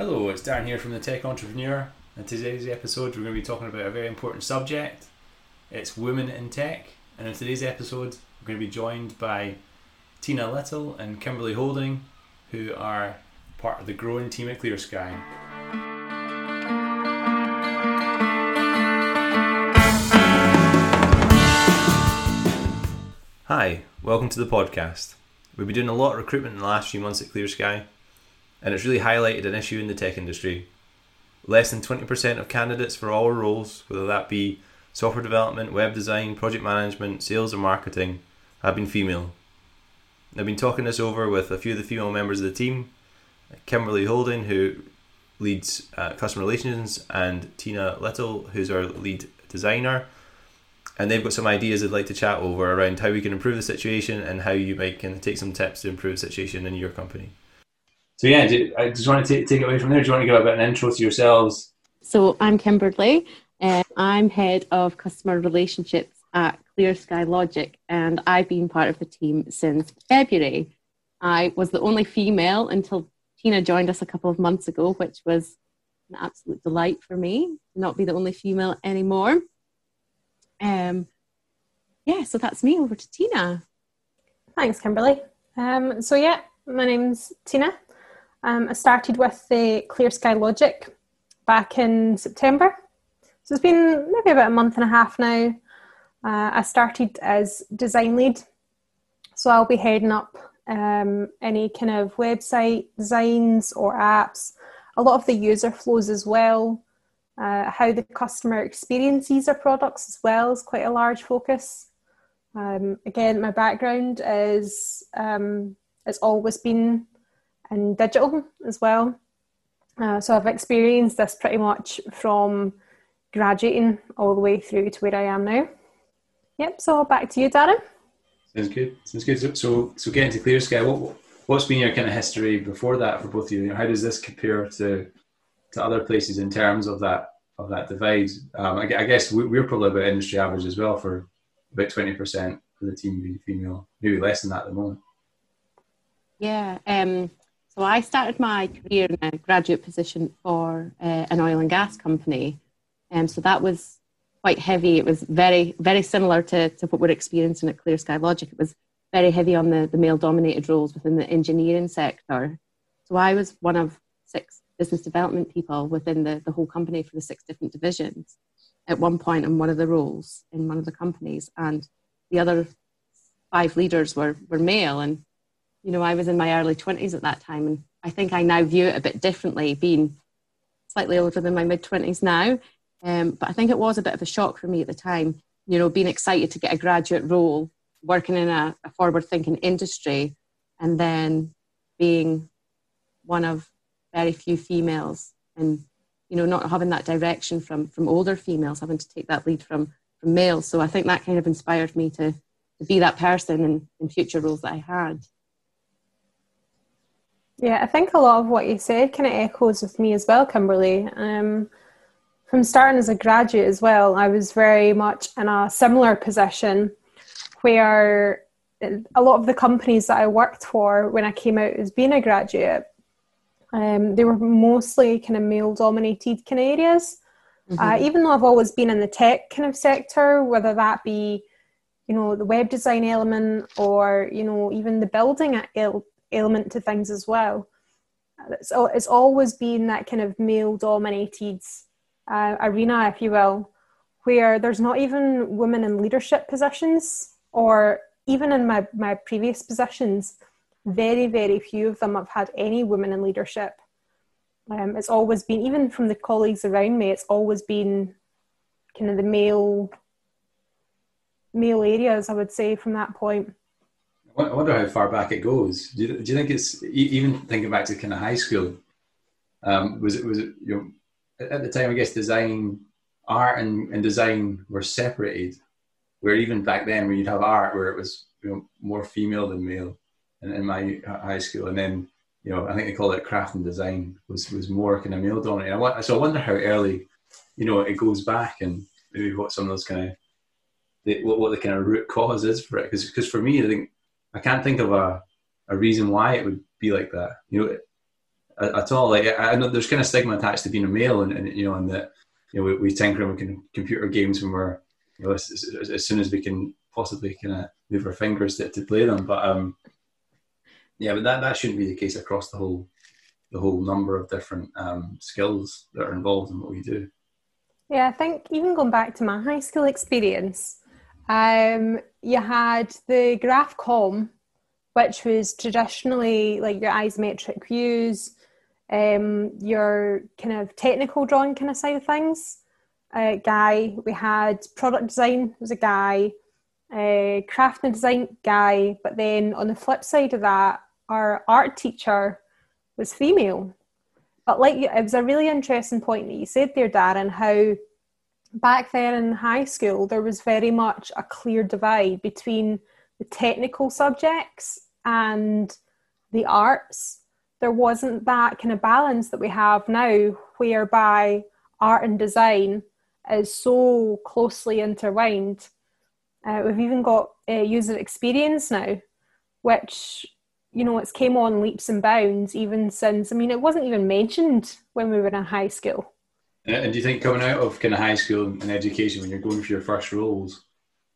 Hello, it's Darren here from the Tech Entrepreneur. In today's episode, we're going to be talking about a very important subject. It's women in tech. And in today's episode, we're going to be joined by Tina Little and Kimberly Holding, who are part of the growing team at Clear Sky. Hi, welcome to the podcast. We've been doing a lot of recruitment in the last few months at Clear Sky, and it's really highlighted an issue in the tech industry. Less than 20% of candidates for all roles, whether that be software development, web design, project management, sales, or marketing, have been female. I've been talking this over with a few of the female members of the team Kimberly Holding, who leads uh, customer relations, and Tina Little, who's our lead designer and they've got some ideas they'd like to chat over around how we can improve the situation and how you might can take some tips to improve the situation in your company. So yeah, do, I just want to take, take it away from there. Do you want to give a bit of an intro to yourselves? So I'm Kimberly. Uh, I'm head of customer relationships at Clear Sky Logic, and I've been part of the team since February. I was the only female until Tina joined us a couple of months ago, which was an absolute delight for me to not be the only female anymore. Um, yeah, so that's me. Over to Tina. Thanks, Kimberly. Um, so yeah, my name's Tina. Um, I started with the Clear Sky Logic back in September. So it's been maybe about a month and a half now. Uh, I started as design lead, so I'll be heading up um, any kind of website designs or apps, a lot of the user flows as well, uh, how the customer experiences our products as well is quite a large focus. Um, again, my background is um, it's always been in digital as well. Uh, so I've experienced this pretty much from graduating all the way through to where I am now. Yep. So back to you, Darren. Sounds good. Sounds good. So, so getting to Clear Sky, what what's been your kind of history before that for both of you? How does this compare to to other places in terms of that of that divide. Um, I, I, guess we're probably about industry average as well for about twenty percent of the team being female, maybe less than that at the moment. Yeah. Um, so I started my career in a graduate position for uh, an oil and gas company, and um, so that was quite heavy. It was very very similar to, to what we're experiencing at Clear Sky Logic. It was very heavy on the, the male dominated roles within the engineering sector. So I was one of six business development people within the, the whole company for the six different divisions at one point in one of the roles in one of the companies. And the other five leaders were, were male. And, you know, I was in my early 20s at that time. And I think I now view it a bit differently, being slightly older than my mid 20s now. Um, but I think it was a bit of a shock for me at the time, you know, being excited to get a graduate role, working in a, a forward thinking industry, and then being one of very few females and you know not having that direction from from older females having to take that lead from from males so i think that kind of inspired me to to be that person in, in future roles that i had yeah i think a lot of what you said kind of echoes with me as well kimberly um, from starting as a graduate as well i was very much in a similar position where a lot of the companies that i worked for when i came out as being a graduate um, they were mostly kind of male dominated kind of areas. Uh, mm-hmm. Uh, even though I've always been in the tech kind of sector, whether that be, you know, the web design element or, you know, even the building element to things as well. It's, it's always been that kind of male dominated uh, arena, if you will, where there's not even women in leadership positions or even in my, my previous positions very, very few of them have had any women in leadership. Um, it's always been, even from the colleagues around me, it's always been kind of the male male areas, I would say, from that point. I wonder how far back it goes. Do you, do you think it's even thinking back to kind of high school? Um, was it was it you know at the time? I guess design, art, and, and design were separated. Where even back then, where you'd have art, where it was you know more female than male, in, in my high school, and then you know I think they called it craft and design was was more kind of male dominated. I, so I wonder how early you know it goes back and maybe what some of those kind of the, what, what the kind of root cause is for it. Because for me, I think I can't think of a a reason why it would be like that. You know, at all. Like I know there's kind of stigma attached to being a male, and, and you know, and that you know we, we tinker with computer games when we're you know as, as, as, soon as we can possibly kind of move our fingers to, to play them. But um, yeah, but that that shouldn't be the case across the whole the whole number of different um, skills that are involved in what we do. Yeah, I think even going back to my high school experience, um, you had the graph com, which was traditionally like your isometric views, um, your kind of technical drawing kind of side of things. Uh, guy, we had product design was a guy, uh, craft and design guy, but then on the flip side of that, our art teacher was female. But like it was a really interesting point that you said there, Darren, how back then in high school there was very much a clear divide between the technical subjects and the arts. There wasn't that kind of balance that we have now, whereby art and design is so closely intertwined. Uh, we've even got uh, user experience now, which you know, it's came on leaps and bounds even since, I mean, it wasn't even mentioned when we were in high school. And do you think coming out of kind of high school and education, when you're going for your first roles,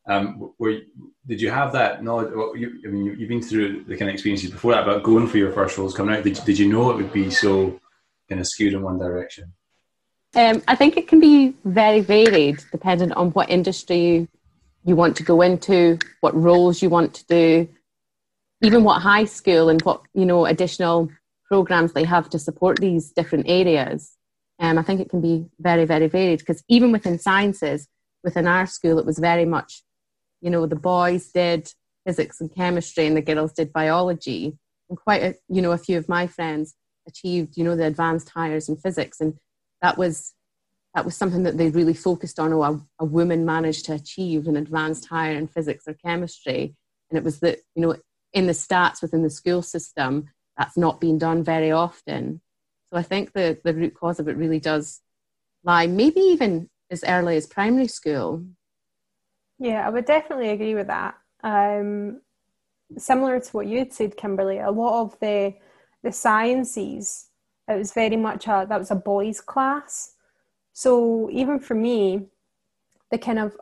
um, were did you have that knowledge? Well, you, I mean, you, have been through the kind of experiences before that, but going for your first roles coming out, did, did you know it would be so kind of skewed in one direction? Um, I think it can be very varied depending on what industry you, you want to go into, what roles you want to do, even what high school and what you know additional programs they have to support these different areas um, i think it can be very very varied because even within sciences within our school it was very much you know the boys did physics and chemistry and the girls did biology. And quite a, you know a few of my friends achieved you know the advanced Highers in physics. And that was that was something that they really focused on oh a, a woman managed to achieve an advanced Higher in physics or chemistry. And it was that you know in the stats within the school system, that's not being done very often. So I think the, the root cause of it really does lie, maybe even as early as primary school. Yeah, I would definitely agree with that. Um, similar to what you had said, Kimberly, a lot of the the sciences, it was very much a that was a boys' class. So even for me, the kind of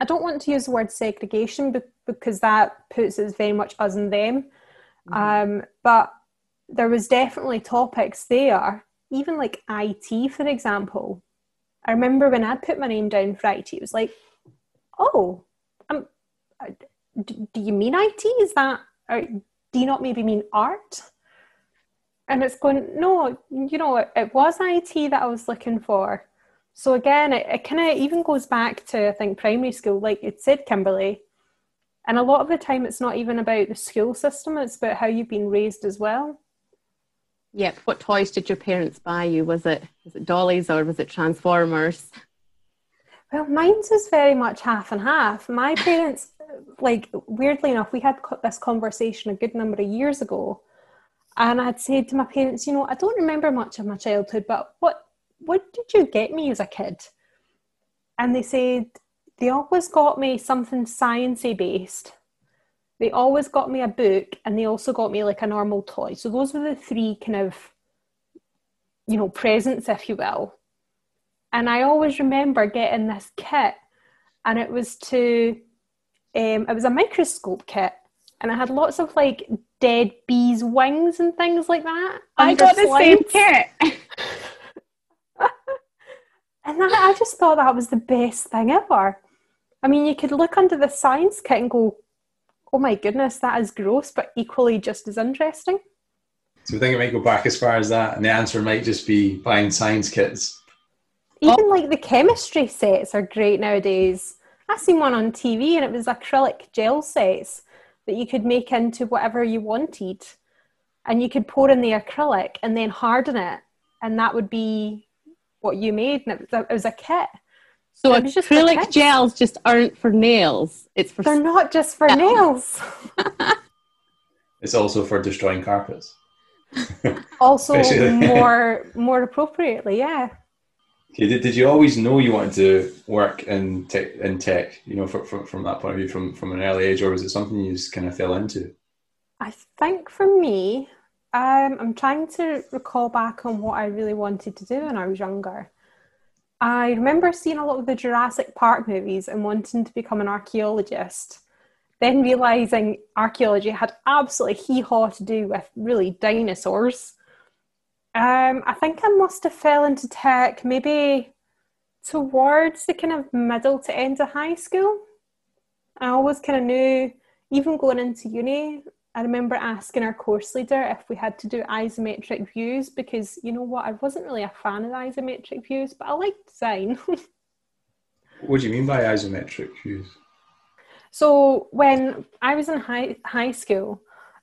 I don't want to use the word segregation because that puts it very much us and them. Mm-hmm. Um, but there was definitely topics there, even like IT, for example. I remember when I'd put my name down for IT, it was like, oh, um, uh, do, do you mean IT? Is that, or do you not maybe mean art? And it's going, no, you know, it, it was IT that I was looking for. So again, it, it kind of even goes back to, I think, primary school, like it said, Kimberly, and a lot of the time, it's not even about the school system, it's about how you've been raised as well. Yep. What toys did your parents buy you? Was it was it dollies or was it Transformers? Well, mine's is very much half and half. My parents, like weirdly enough, we had this conversation a good number of years ago, and I'd said to my parents, you know, I don't remember much of my childhood, but what what did you get me as a kid? And they said they always got me something sciencey based. They always got me a book and they also got me like a normal toy. So those were the three kind of, you know, presents, if you will. And I always remember getting this kit and it was to, um, it was a microscope kit and it had lots of like dead bees' wings and things like that. I got the same kit. and I, I just thought that was the best thing ever. I mean, you could look under the science kit and go, oh my goodness, that is gross, but equally just as interesting. So I think it might go back as far as that, and the answer might just be buying science kits. Even like the chemistry sets are great nowadays. I seen one on TV and it was acrylic gel sets that you could make into whatever you wanted. And you could pour in the acrylic and then harden it, and that would be what you made. And it was a, it was a kit. So acrylic gels just aren't for nails. It's for they're not just for nails. it's also for destroying carpets. also more more appropriately, yeah. Okay, did, did you always know you wanted to work in tech, in tech? You know, from, from from that point of view, from from an early age, or was it something you just kind of fell into? I think for me, Um, I'm trying to recall back on what I really wanted to do when I was younger. I remember seeing a lot of the Jurassic Park movies and wanting to become an archaeologist. Then realizing archaeology had absolutely hee haw to do with really dinosaurs. Um, I think I must have fell into tech maybe towards the kind of middle to end of high school. I always kind of knew, even going into uni, I remember asking our course leader if we had to do isometric views because you know what, I wasn't really a fan of isometric views, but I liked design. what do you mean by isometric views? So when I was in high high school,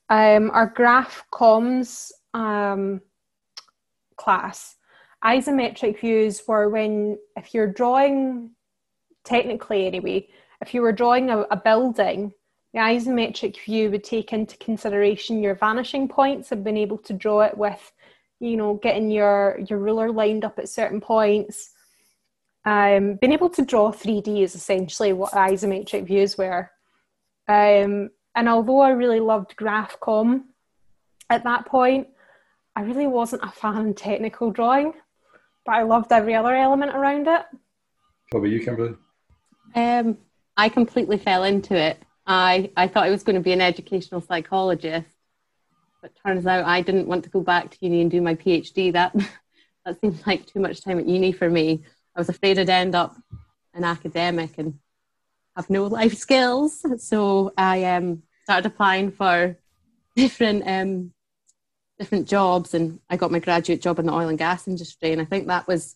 um, our graph comms um, class, isometric views were when if you're drawing, technically anyway, if you were drawing a, a building the isometric view would take into consideration your vanishing points and being able to draw it with, you know, getting your, your ruler lined up at certain points. Um, being able to draw 3D is essentially what isometric views were. Um, and although I really loved GraphCom at that point, I really wasn't a fan of technical drawing, but I loved every other element around it. What about you, Kimberly? Um, I completely fell into it. I, I thought I was going to be an educational psychologist, but turns out I didn't want to go back to uni and do my PhD. That that seemed like too much time at uni for me. I was afraid I'd end up an academic and have no life skills. So I um, started applying for different um, different jobs, and I got my graduate job in the oil and gas industry. And I think that was,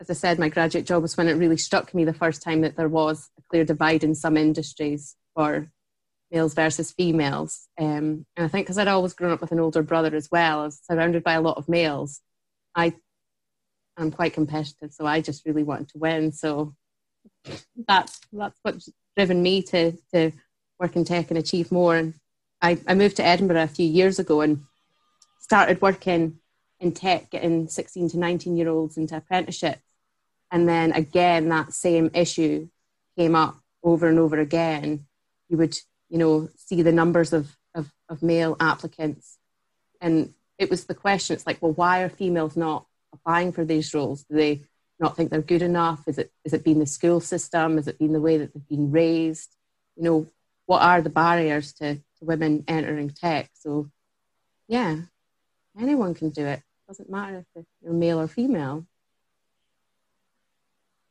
as I said, my graduate job was when it really struck me the first time that there was a clear divide in some industries for males versus females. Um, and I think because I'd always grown up with an older brother as well, I was surrounded by a lot of males. I I'm quite competitive, so I just really wanted to win. So that's that's what's driven me to to work in tech and achieve more. And I, I moved to Edinburgh a few years ago and started working in tech, getting 16 to 19 year olds into apprenticeships. And then again, that same issue came up over and over again you would you know see the numbers of, of, of male applicants. And it was the question it's like well why are females not applying for these roles? Do they not think they're good enough? Is it is it been the school system? Is it been the way that they've been raised? You know what are the barriers to, to women entering tech? So yeah anyone can do it. Doesn't matter if you're male or female.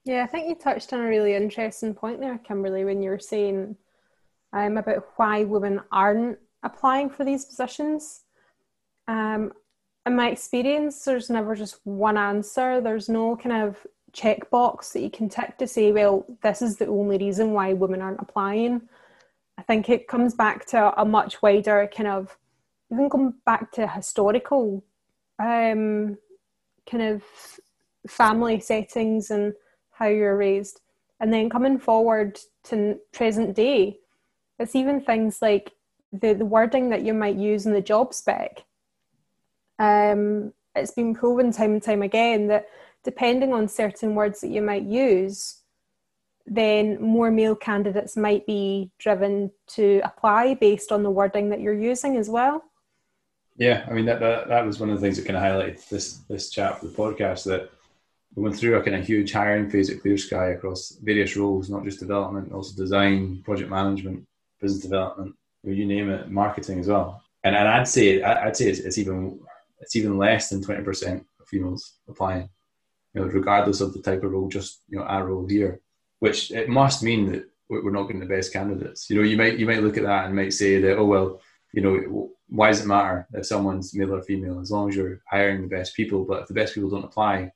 Yeah i think you touched on a really interesting point there kimberly when you were saying um, about why women aren't applying for these positions. Um, in my experience, there's never just one answer. There's no kind of checkbox that you can tick to say, well, this is the only reason why women aren't applying. I think it comes back to a much wider kind of, even going back to historical um, kind of family settings and how you're raised. And then coming forward to present day, it's even things like the, the wording that you might use in the job spec. Um, it's been proven time and time again that depending on certain words that you might use, then more male candidates might be driven to apply based on the wording that you're using as well. Yeah, I mean that that, that was one of the things that kind of highlighted this this chat for the podcast that we went through a kind of huge hiring phase at Clear Sky across various roles, not just development, also design, project management, business development, you name it, marketing as well. And, and I'd say I'd say it's, it's even it's even less than twenty percent of females applying, you know, regardless of the type of role. Just you know, our role here, which it must mean that we're not getting the best candidates. You know, you might you might look at that and might say that oh well, you know, why does it matter if someone's male or female as long as you're hiring the best people? But if the best people don't apply,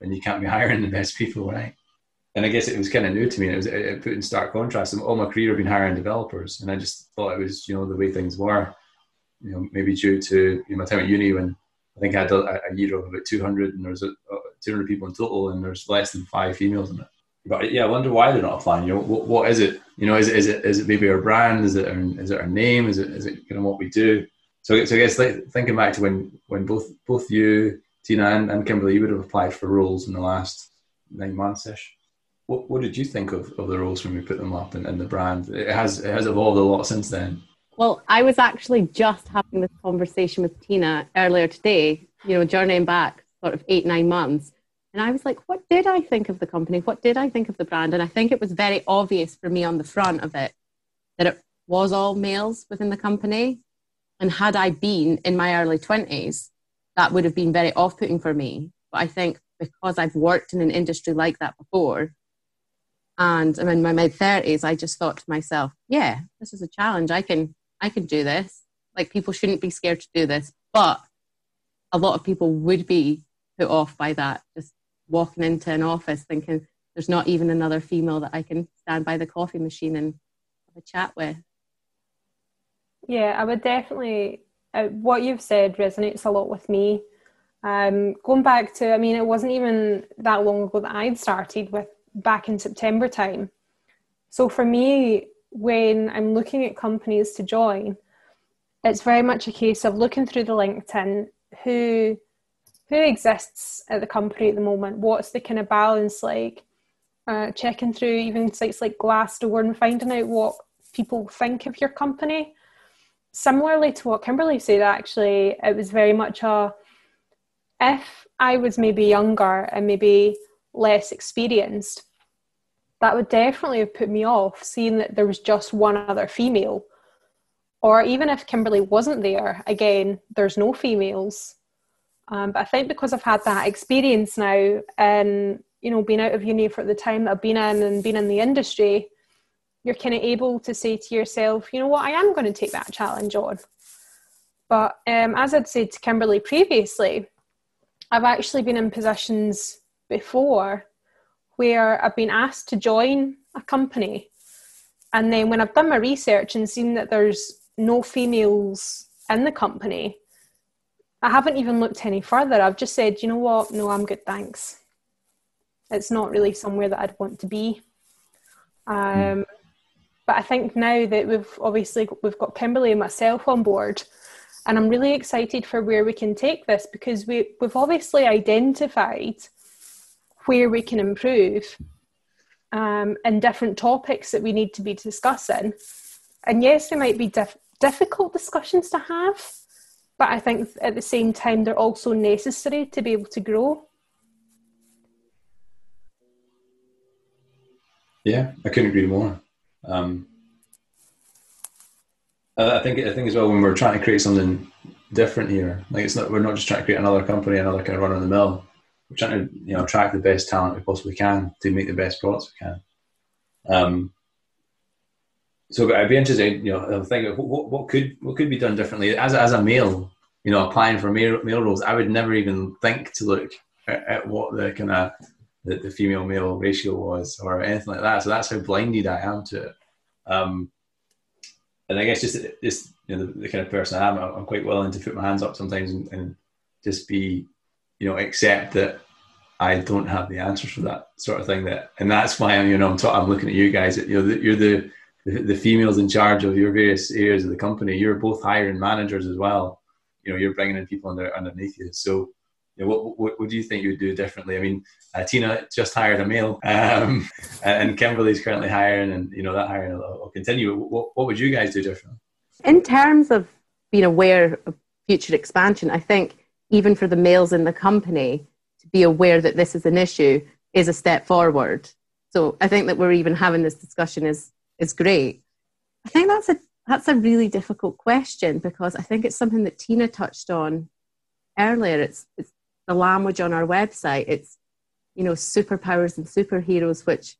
then you can't be hiring the best people, right? And I guess it was kind of new to me. It was it put in stark contrast. All my career, I've been hiring developers, and I just thought it was you know the way things were. You know, maybe due to you know, my time at uni when I think I had a, a year of about 200, and there's a, 200 people in total, and there's less than five females in it. But yeah, I wonder why they're not applying. You know, what, what is it? You know, is it, is it is it maybe our brand? Is it our, is it our name? Is it is it kind of what we do? So, so I guess like, thinking back to when when both both you, Tina, and, and Kimberly, you would have applied for roles in the last nine months ish what, what did you think of, of the roles when we put them up and, and the brand? It has it has evolved a lot since then. Well, I was actually just having this conversation with Tina earlier today, you know, journeying back sort of eight, nine months. And I was like, what did I think of the company? What did I think of the brand? And I think it was very obvious for me on the front of it that it was all males within the company. And had I been in my early 20s, that would have been very off putting for me. But I think because I've worked in an industry like that before, and I'm in my mid 30s, I just thought to myself, yeah, this is a challenge. I can I can do this. Like people shouldn't be scared to do this. But a lot of people would be put off by that, just walking into an office thinking there's not even another female that I can stand by the coffee machine and have a chat with. Yeah, I would definitely. Uh, what you've said resonates a lot with me. Um, going back to, I mean, it wasn't even that long ago that I'd started with back in September time. So for me, when I'm looking at companies to join, it's very much a case of looking through the LinkedIn who who exists at the company at the moment, what's the kind of balance like, uh, checking through even sites like Glassdoor and finding out what people think of your company. Similarly to what Kimberly said, actually, it was very much a if I was maybe younger and maybe less experienced, that would definitely have put me off seeing that there was just one other female. Or even if Kimberly wasn't there, again, there's no females. Um, but I think because I've had that experience now and, you know, being out of uni for the time that I've been in and been in the industry, you're kind of able to say to yourself, you know what, I am going to take that challenge on. But um, as I'd said to Kimberly previously, I've actually been in positions before where I've been asked to join a company. And then when I've done my research and seen that there's no females in the company, I haven't even looked any further. I've just said, you know what? No, I'm good, thanks. It's not really somewhere that I'd want to be. Um, but I think now that we've obviously we've got Kimberly and myself on board, and I'm really excited for where we can take this because we we've obviously identified where we can improve um, and different topics that we need to be discussing. And yes, they might be dif- difficult discussions to have, but I think at the same time, they're also necessary to be able to grow. Yeah, I couldn't agree more. Um, I think I think as well when we're trying to create something different here, like it's not we're not just trying to create another company, another kind of run of the mill we're trying to you know attract the best talent we possibly can to make the best products we can. Um, so I'd be interested, you know, think what, what could what could be done differently as as a male, you know, applying for male, male roles. I would never even think to look at, at what the kind of the, the, female male ratio was or anything like that. So that's how blinded I am to it. Um, and I guess just just you know the, the, kind of person I am, I'm quite willing to put my hands up sometimes and, and just be you know, accept that I don't have the answers for that sort of thing. That, and that's why I'm, you know, I'm, ta- I'm looking at you guys. You know, you're the, the, the females in charge of your various areas of the company. You're both hiring managers as well. You know, you're bringing in people under, underneath you. So, you know, what, what, what do you think you would do differently? I mean, uh, Tina just hired a male, um, and Kimberly's currently hiring, and you know that hiring will, will continue. What, what would you guys do differently? In terms of being aware of future expansion, I think even for the males in the company to be aware that this is an issue is a step forward. So I think that we're even having this discussion is is great. I think that's a that's a really difficult question because I think it's something that Tina touched on earlier. It's, it's the language on our website. It's you know superpowers and superheroes, which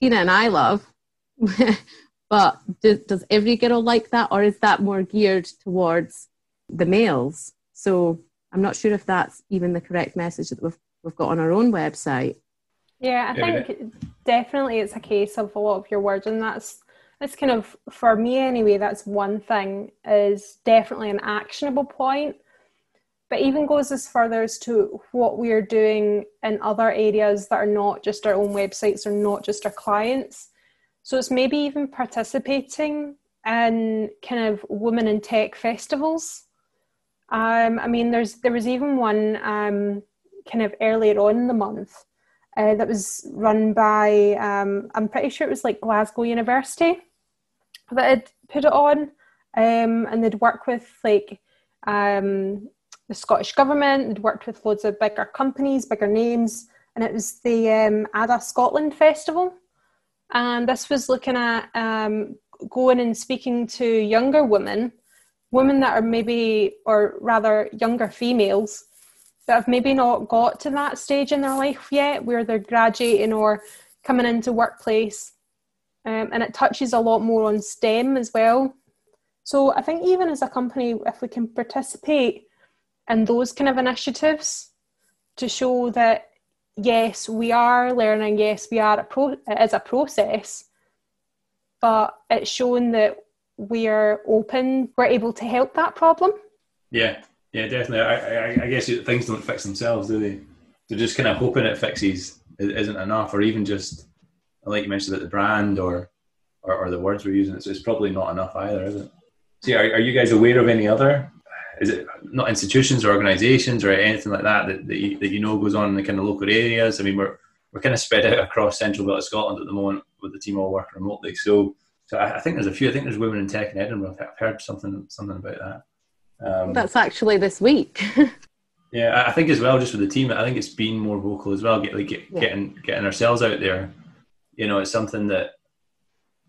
Tina and I love. but do, does every girl like that, or is that more geared towards the males? So I'm not sure if that's even the correct message that we've we've got on our own website. Yeah, I think definitely it's a case of a lot of your words, and that's that's kind of for me anyway. That's one thing is definitely an actionable point, but even goes as further as to what we are doing in other areas that are not just our own websites or not just our clients. So it's maybe even participating in kind of women in tech festivals um, I mean, there's there was even one um, kind of earlier on in the month uh, that was run by um, I'm pretty sure it was like Glasgow University that had put it on, um, and they'd work with like um, the Scottish government. They'd worked with loads of bigger companies, bigger names, and it was the um, ADA Scotland Festival. And this was looking at going and speaking to younger women, women that are maybe, or rather, younger females that have maybe not got to that stage in their life yet where they're graduating or coming into workplace. Um, and it touches a lot more on STEM as well. So I think even as a company, if we can participate in those kind of initiatives to show that yes, we are learning, yes, we are a pro- it is a process, but it's shown that we are open, we're able to help that problem. Yeah, yeah, definitely. I, I, I guess things don't fix themselves, do they? They're just kind of hoping it fixes isn't enough, or even just like you mentioned about the brand or, or, or the words we're using. So it's probably not enough either, is it? See, are, are you guys aware of any other? Is it not institutions or organisations or anything like that that, that, you, that you know goes on in the kind of local areas? I mean, we're we're kind of spread out across central belt of Scotland at the moment with the team all working remotely. So, so I, I think there's a few. I think there's women in tech in Edinburgh. I've heard something something about that. Um, That's actually this week. yeah, I think as well, just with the team, I think it's been more vocal as well. Get like get, yeah. getting getting ourselves out there. You know, it's something that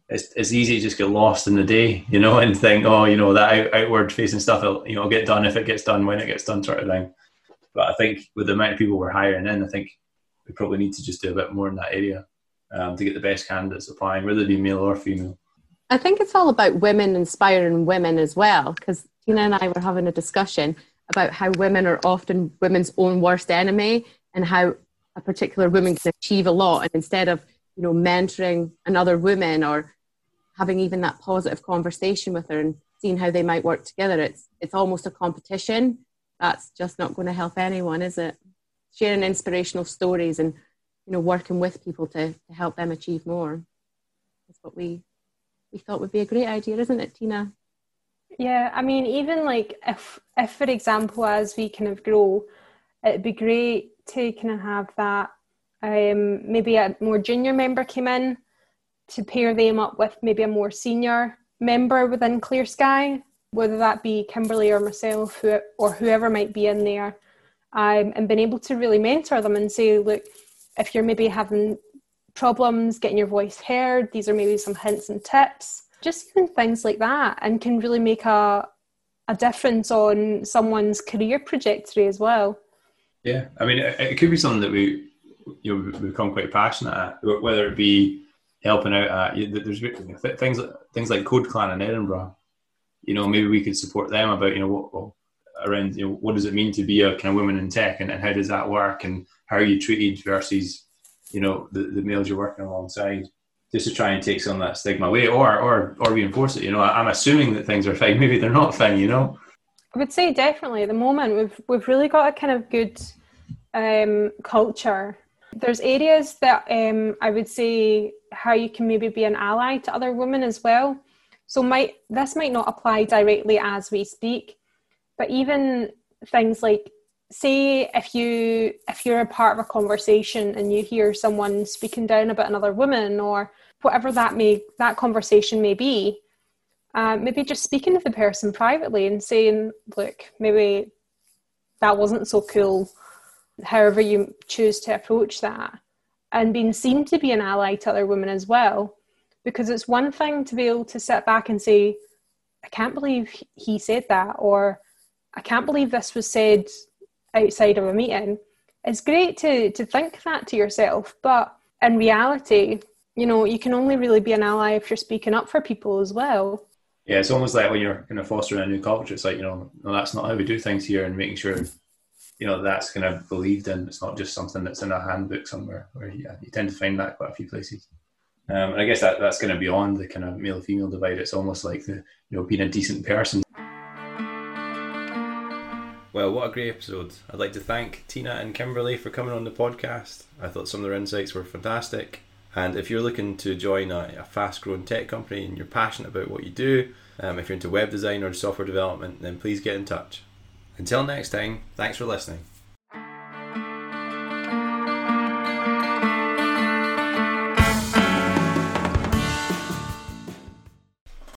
it's, it's easy to just get lost in the day, you know, and think, oh, you know, that out, outward facing stuff, will, you know, get done if it gets done when it gets done, sort of thing. But I think with the amount of people we're hiring in, I think we probably need to just do a bit more in that area um, to get the best candidates applying, whether they be male or female. I think it's all about women inspiring women as well, because Tina and I were having a discussion about how women are often women's own worst enemy and how a particular woman can achieve a lot. And instead of, you know, mentoring another woman or having even that positive conversation with her and seeing how they might work together. It's it's almost a competition. That's just not going to help anyone, is it? Sharing inspirational stories and you know working with people to, to help them achieve more. That's what we we thought would be a great idea, isn't it, Tina? Yeah, I mean, even like if if for example, as we kind of grow, it'd be great to kind of have that um, maybe a more junior member came in to pair them up with maybe a more senior member within Clear Sky, whether that be Kimberly or myself who, or whoever might be in there, um, and being able to really mentor them and say, look, if you're maybe having problems getting your voice heard, these are maybe some hints and tips, just even things like that, and can really make a a difference on someone's career trajectory as well. Yeah, I mean, it, it could be something that we you know become quite passionate at, whether it be helping out at there's things things like CodeClan in Edinburgh. You know, maybe we could support them about you know what around you know what does it mean to be a kind of woman in tech and, and how does that work and how are you treated versus you know the, the males you're working alongside just to try and take some of that stigma away or or or reinforce it you know. I'm assuming that things are fine. Maybe they're not fine you know. I would say definitely. At the moment we've we've really got a kind of good um, culture. There's areas that um, I would say how you can maybe be an ally to other women as well. So might this might not apply directly as we speak, but even things like say if you if you're a part of a conversation and you hear someone speaking down about another woman or whatever that may that conversation may be, uh, maybe just speaking to the person privately and saying, look, maybe that wasn't so cool however you choose to approach that, and being seen to be an ally to other women as well. Because it's one thing to be able to sit back and say, I can't believe he said that, or I can't believe this was said outside of a meeting. It's great to, to think that to yourself, but in reality, you know, you can only really be an ally if you're speaking up for people as well. Yeah, it's almost like when you're kind of fostering a new culture, it's like, you know, no, that's not how we do things here, and making sure you know that's kind of believed in. It's not just something that's in a handbook somewhere. Where yeah, you tend to find that quite a few places. Um, and I guess that that's kind of beyond the kind of male female divide. It's almost like the you know being a decent person. Well, what a great episode! I'd like to thank Tina and Kimberly for coming on the podcast. I thought some of their insights were fantastic. And if you're looking to join a, a fast growing tech company and you're passionate about what you do, um, if you're into web design or software development, then please get in touch. Until next time, thanks for listening.